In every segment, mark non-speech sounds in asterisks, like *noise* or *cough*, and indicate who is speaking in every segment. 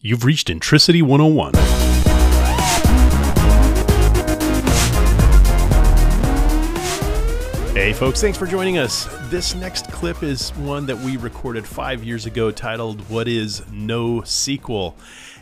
Speaker 1: You've reached Intricity 101. Hey, folks, thanks for joining us. This next clip is one that we recorded five years ago titled What is NoSQL?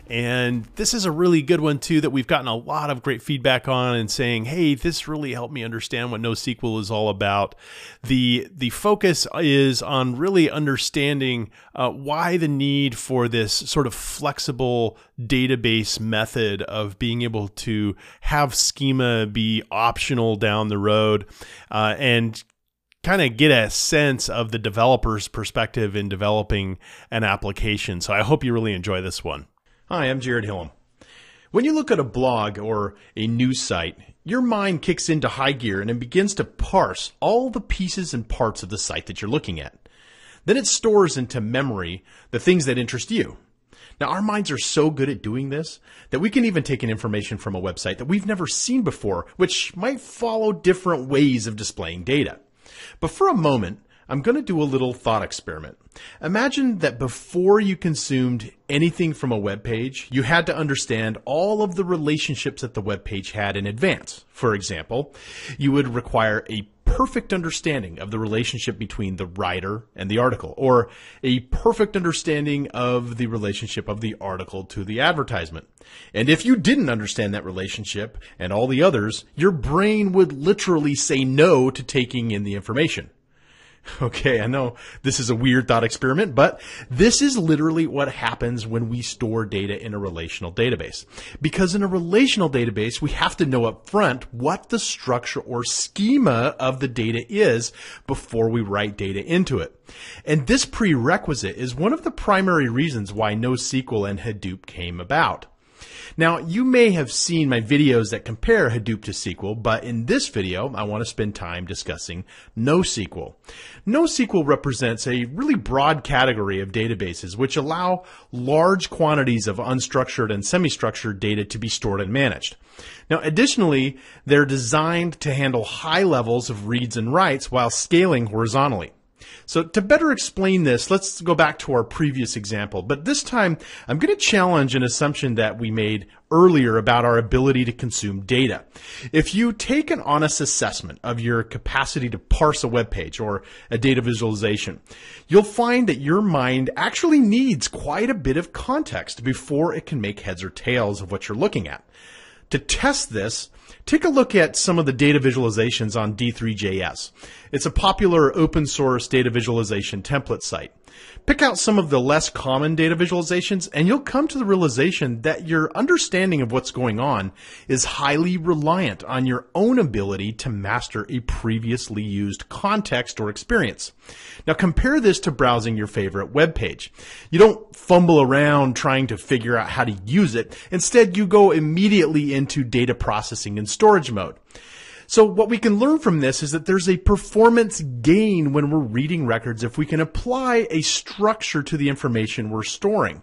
Speaker 1: And this is a really good one too that we've gotten a lot of great feedback on and saying, "Hey, this really helped me understand what NoSQL is all about." The the focus is on really understanding uh, why the need for this sort of flexible database method of being able to have schema be optional down the road uh, and kind of get a sense of the developer's perspective in developing an application. So I hope you really enjoy this one.
Speaker 2: Hi, I'm Jared Hillam. When you look at a blog or a news site, your mind kicks into high gear and it begins to parse all the pieces and parts of the site that you're looking at. Then it stores into memory the things that interest you. Now, our minds are so good at doing this that we can even take an information from a website that we've never seen before, which might follow different ways of displaying data. But for a moment, I'm going to do a little thought experiment. Imagine that before you consumed anything from a web page, you had to understand all of the relationships that the web page had in advance. For example, you would require a perfect understanding of the relationship between the writer and the article, or a perfect understanding of the relationship of the article to the advertisement. And if you didn't understand that relationship and all the others, your brain would literally say no to taking in the information. *laughs* Okay, I know this is a weird thought experiment, but this is literally what happens when we store data in a relational database. Because in a relational database, we have to know up front what the structure or schema of the data is before we write data into it. And this prerequisite is one of the primary reasons why NoSQL and Hadoop came about. Now, you may have seen my videos that compare Hadoop to SQL, but in this video, I want to spend time discussing NoSQL. NoSQL represents a really broad category of databases which allow large quantities of unstructured and semi-structured data to be stored and managed. Now, additionally, they're designed to handle high levels of reads and writes while scaling horizontally. So to better explain this, let's go back to our previous example. But this time, I'm going to challenge an assumption that we made earlier about our ability to consume data. If you take an honest assessment of your capacity to parse a web page or a data visualization, you'll find that your mind actually needs quite a bit of context before it can make heads or tails of what you're looking at. To test this, take a look at some of the data visualizations on D3JS. It's a popular open source data visualization template site. Pick out some of the less common data visualizations and you'll come to the realization that your understanding of what's going on is highly reliant on your own ability to master a previously used context or experience. Now compare this to browsing your favorite web page. You don't fumble around trying to figure out how to use it. Instead, you go immediately into data processing and storage mode. So what we can learn from this is that there's a performance gain when we're reading records if we can apply a structure to the information we're storing.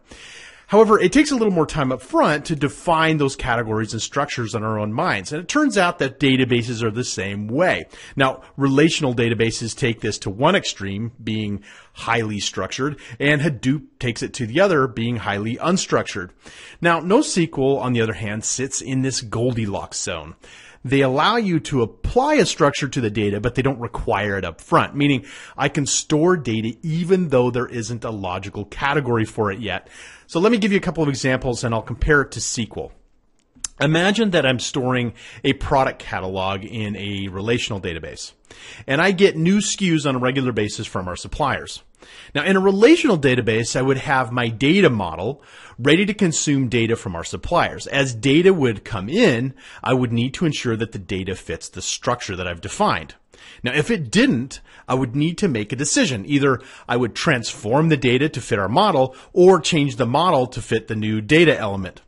Speaker 2: However, it takes a little more time up front to define those categories and structures in our own minds. And it turns out that databases are the same way. Now, relational databases take this to one extreme, being highly structured, and Hadoop takes it to the other, being highly unstructured. Now, NoSQL, on the other hand, sits in this Goldilocks zone they allow you to apply a structure to the data, but they don't require it up front, meaning I can store data even though there isn't a logical category for it yet. So let me give you a couple of examples and I'll compare it to SQL. Imagine that I'm storing a product catalog in a relational database, and I get new SKUs on a regular basis from our suppliers. Now, in a relational database, I would have my data model ready to consume data from our suppliers. As data would come in, I would need to ensure that the data fits the structure that I've defined. Now, if it didn't, I would need to make a decision. Either I would transform the data to fit our model or change the model to fit the new data element.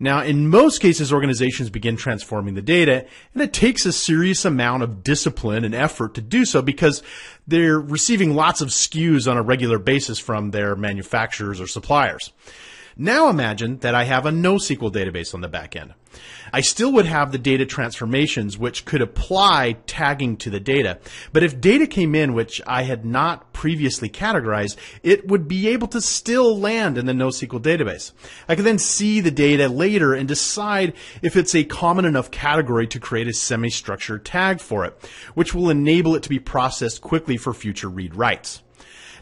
Speaker 2: Now, in most cases, organizations begin transforming the data, and it takes a serious amount of discipline and effort to do so because they're receiving lots of SKUs on a regular basis from their manufacturers or suppliers. Now imagine that I have a NoSQL database on the back end. I still would have the data transformations which could apply tagging to the data. But if data came in which I had not previously categorized, it would be able to still land in the NoSQL database. I could then see the data later and decide if it's a common enough category to create a semi-structured tag for it, which will enable it to be processed quickly for future read writes.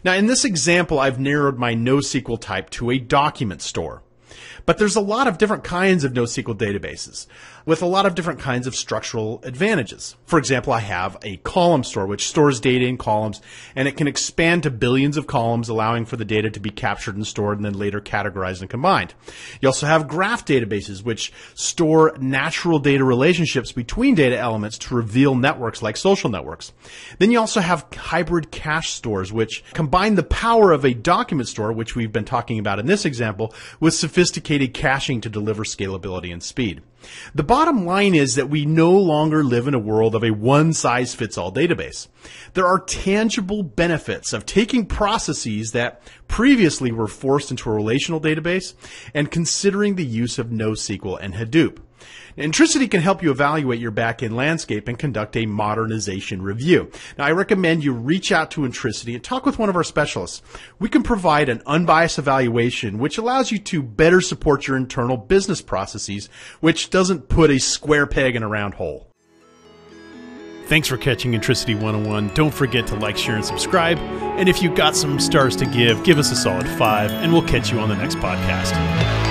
Speaker 2: Now in this example, I've narrowed my NoSQL type to a document store. But there's a lot of different kinds of NoSQL databases with a lot of different kinds of structural advantages. For example, I have a column store which stores data in columns and it can expand to billions of columns, allowing for the data to be captured and stored and then later categorized and combined. You also have graph databases which store natural data relationships between data elements to reveal networks like social networks. Then you also have hybrid cache stores which combine the power of a document store, which we've been talking about in this example, with sophisticated caching to deliver scalability and speed. The bottom line is that we no longer live in a world of a one size fits all database. There are tangible benefits of taking processes that previously were forced into a relational database and considering the use of NoSQL and Hadoop. Intricity can help you evaluate your backend landscape and conduct a modernization review. Now, I recommend you reach out to Intricity and talk with one of our specialists. We can provide an unbiased evaluation which allows you to better support your internal business processes, which doesn't put a square peg in a round hole.
Speaker 1: Thanks for catching Intricity 101. Don't forget to like, share, and subscribe. And if you've got some stars to give, give us a solid five, and we'll catch you on the next podcast.